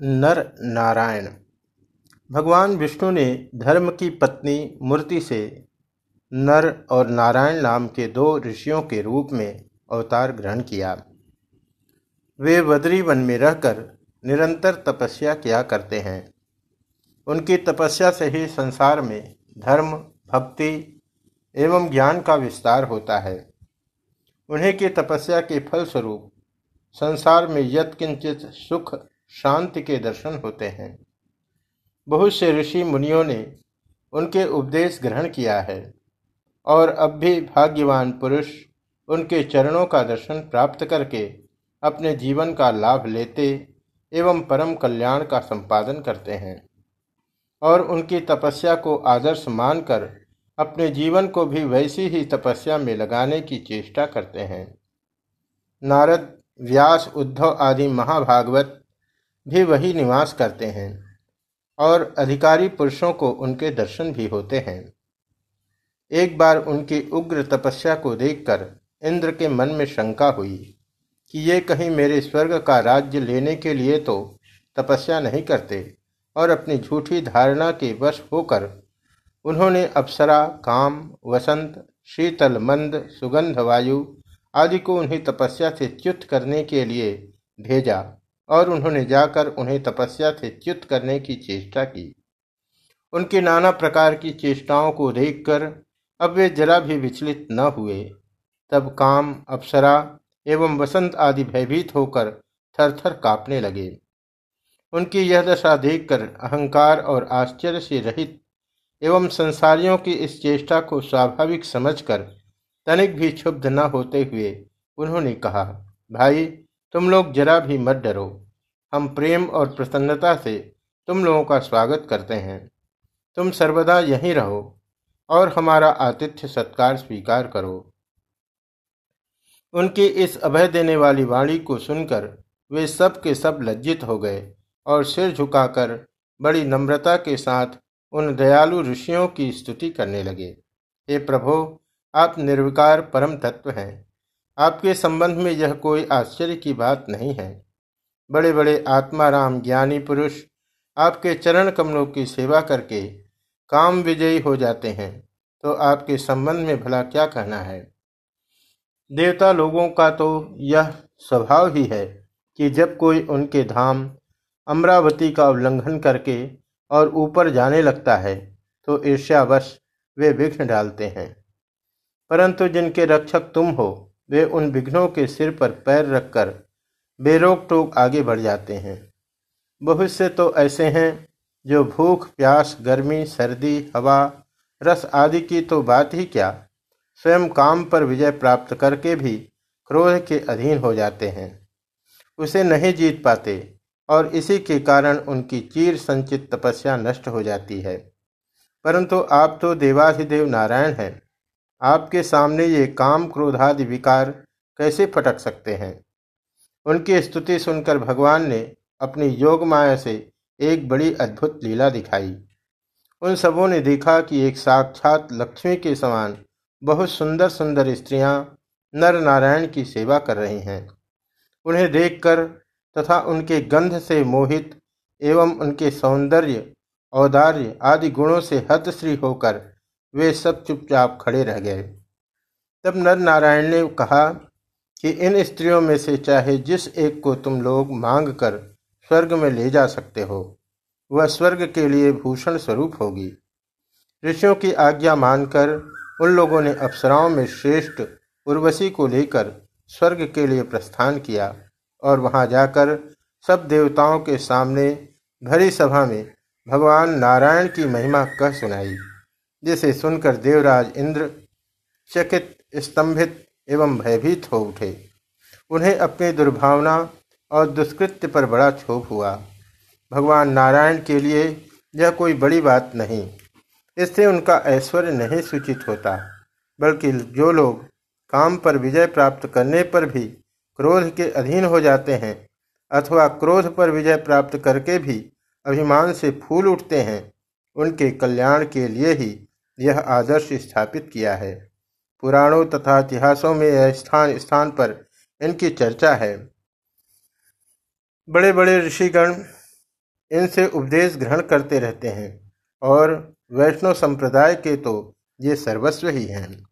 नर नारायण। भगवान विष्णु ने धर्म की पत्नी मूर्ति से नर और नारायण नाम के दो ऋषियों के रूप में अवतार ग्रहण किया। वे बद्री वन में रहकर निरंतर तपस्या किया करते हैं। उनकी तपस्या से ही संसार में धर्म, भक्ति एवं ज्ञान का विस्तार होता है। उन्हें की तपस्या के फलस्वरूप संसार में यत्किंचित सुख शांति के दर्शन होते हैं। बहुत से ऋषि मुनियों ने उनके उपदेश ग्रहण किया है और अब भी भाग्यवान पुरुष उनके चरणों का दर्शन प्राप्त करके अपने जीवन का लाभ लेते एवं परम कल्याण का संपादन करते हैं और उनकी तपस्या को आदर्श मानकर अपने जीवन को भी वैसी ही तपस्या में लगाने की चेष्टा करते हैं। नारद, व्यास, उद्धव आदि महाभागवत भी वही निवास करते हैं और अधिकारी पुरुषों को उनके दर्शन भी होते हैं। एक बार उनकी उग्र तपस्या को देखकर इंद्र के मन में शंका हुई कि ये कहीं मेरे स्वर्ग का राज्य लेने के लिए तो तपस्या नहीं करते और अपनी झूठी धारणा के वश होकर उन्होंने अप्सरा, काम, वसंत, शीतल, मंद, सुगंध, वायु आदि को उन्हें तपस्या से च्युत करने के लिए भेजा। और उन्होंने जाकर उन्हें तपस्या से च्युत करने की चेष्टा की। उनकी नाना प्रकार की चेष्टाओं को देखकर अब वे जरा भी विचलित न हुए। तब काम, अप्सरा एवं वसंत आदि भयभीत होकर थर थर कांपने लगे। उनकी यह दशा देखकर अहंकार और आश्चर्य से रहित एवं संसारियों की इस चेष्टा को स्वाभाविक समझकर तनिक भी क्षुब्ध न होते हुए उन्होंने कहा, भाई, तुम लोग जरा भी मत डरो। हम प्रेम और प्रसन्नता से तुम लोगों का स्वागत करते हैं। तुम सर्वदा यहीं रहो और हमारा आतिथ्य सत्कार स्वीकार करो। उनकी इस अभय देने वाली वाणी को सुनकर वे सब के सब लज्जित हो गए और सिर झुकाकर बड़ी नम्रता के साथ उन दयालु ऋषियों की स्तुति करने लगे। हे प्रभो, आप निर्विकार परम तत्व हैं। आपके संबंध में यह कोई आश्चर्य की बात नहीं है। बड़े बड़े आत्माराम ज्ञानी पुरुष आपके चरण कमलों की सेवा करके काम विजयी हो जाते हैं। तो आपके संबंध में भला क्या कहना है? देवता लोगों का तो यह स्वभाव ही है कि जब कोई उनके धाम अमरावती का उल्लंघन करके और ऊपर जाने लगता है तो ईर्ष्यावश वे विघ्न डालते हैं। परंतु जिनके रक्षक तुम हो, वे उन विघ्नों के सिर पर पैर रखकर बेरोक टोक आगे बढ़ जाते हैं। बहुत से तो ऐसे हैं, जो भूख, प्यास, गर्मी, सर्दी, हवा, रस आदि की तो बात ही क्या? स्वयं काम पर विजय प्राप्त करके भी क्रोध के अधीन हो जाते हैं। उसे नहीं जीत पाते, और इसी के कारण उनकी चीर संचित तपस्या नष्ट हो जाती है। परंतु आप तो देवाधिदेव नारायण हैं। आपके सामने ये काम क्रोधादि विकार कैसे फटक सकते हैं? उनकी स्तुति सुनकर भगवान ने अपनी योग माया से एक बड़ी अद्भुत लीला दिखाई। उन सबों ने देखा कि एक साक्षात लक्ष्मी के समान बहुत सुंदर सुंदर स्त्रियाँ नर नारायण की सेवा कर रही हैं। उन्हें देखकर तथा उनके गंध से मोहित एवं उनके सौंदर्य, औदार्य आदि गुणों से हतश्री होकर वे सब चुपचाप खड़े रह गए। तब नर नारायण ने कहा कि इन स्त्रियों में से चाहे जिस एक को तुम लोग मांग कर स्वर्ग में ले जा सकते हो, वह स्वर्ग के लिए भूषण स्वरूप होगी। ऋषियों की आज्ञा मानकर उन लोगों ने अप्सराओं में श्रेष्ठ उर्वशी को लेकर स्वर्ग के लिए प्रस्थान किया और वहाँ जाकर सब देवताओं के सामने भरी सभा में भगवान नारायण की महिमा कह सुनाई, जिसे सुनकर देवराज इंद्र चकित स्तंभित एवं भयभीत हो उठे। उन्हें अपनी दुर्भावना और दुष्कृत्य पर बड़ा क्षोभ हुआ। भगवान नारायण के लिए यह कोई बड़ी बात नहीं, इससे उनका ऐश्वर्य नहीं सूचित होता, बल्कि जो लोग काम पर विजय प्राप्त करने पर भी क्रोध के अधीन हो जाते हैं अथवा क्रोध पर विजय प्राप्त करके भी अभिमान से फूल उठते हैं, उनके कल्याण के लिए ही यह आदर्श स्थापित किया है। पुराणों तथा इतिहासों में स्थान स्थान पर इनकी चर्चा है। बड़े बड़े ऋषिगण इनसे उपदेश ग्रहण करते रहते हैं और वैष्णव संप्रदाय के तो ये सर्वस्व ही हैं।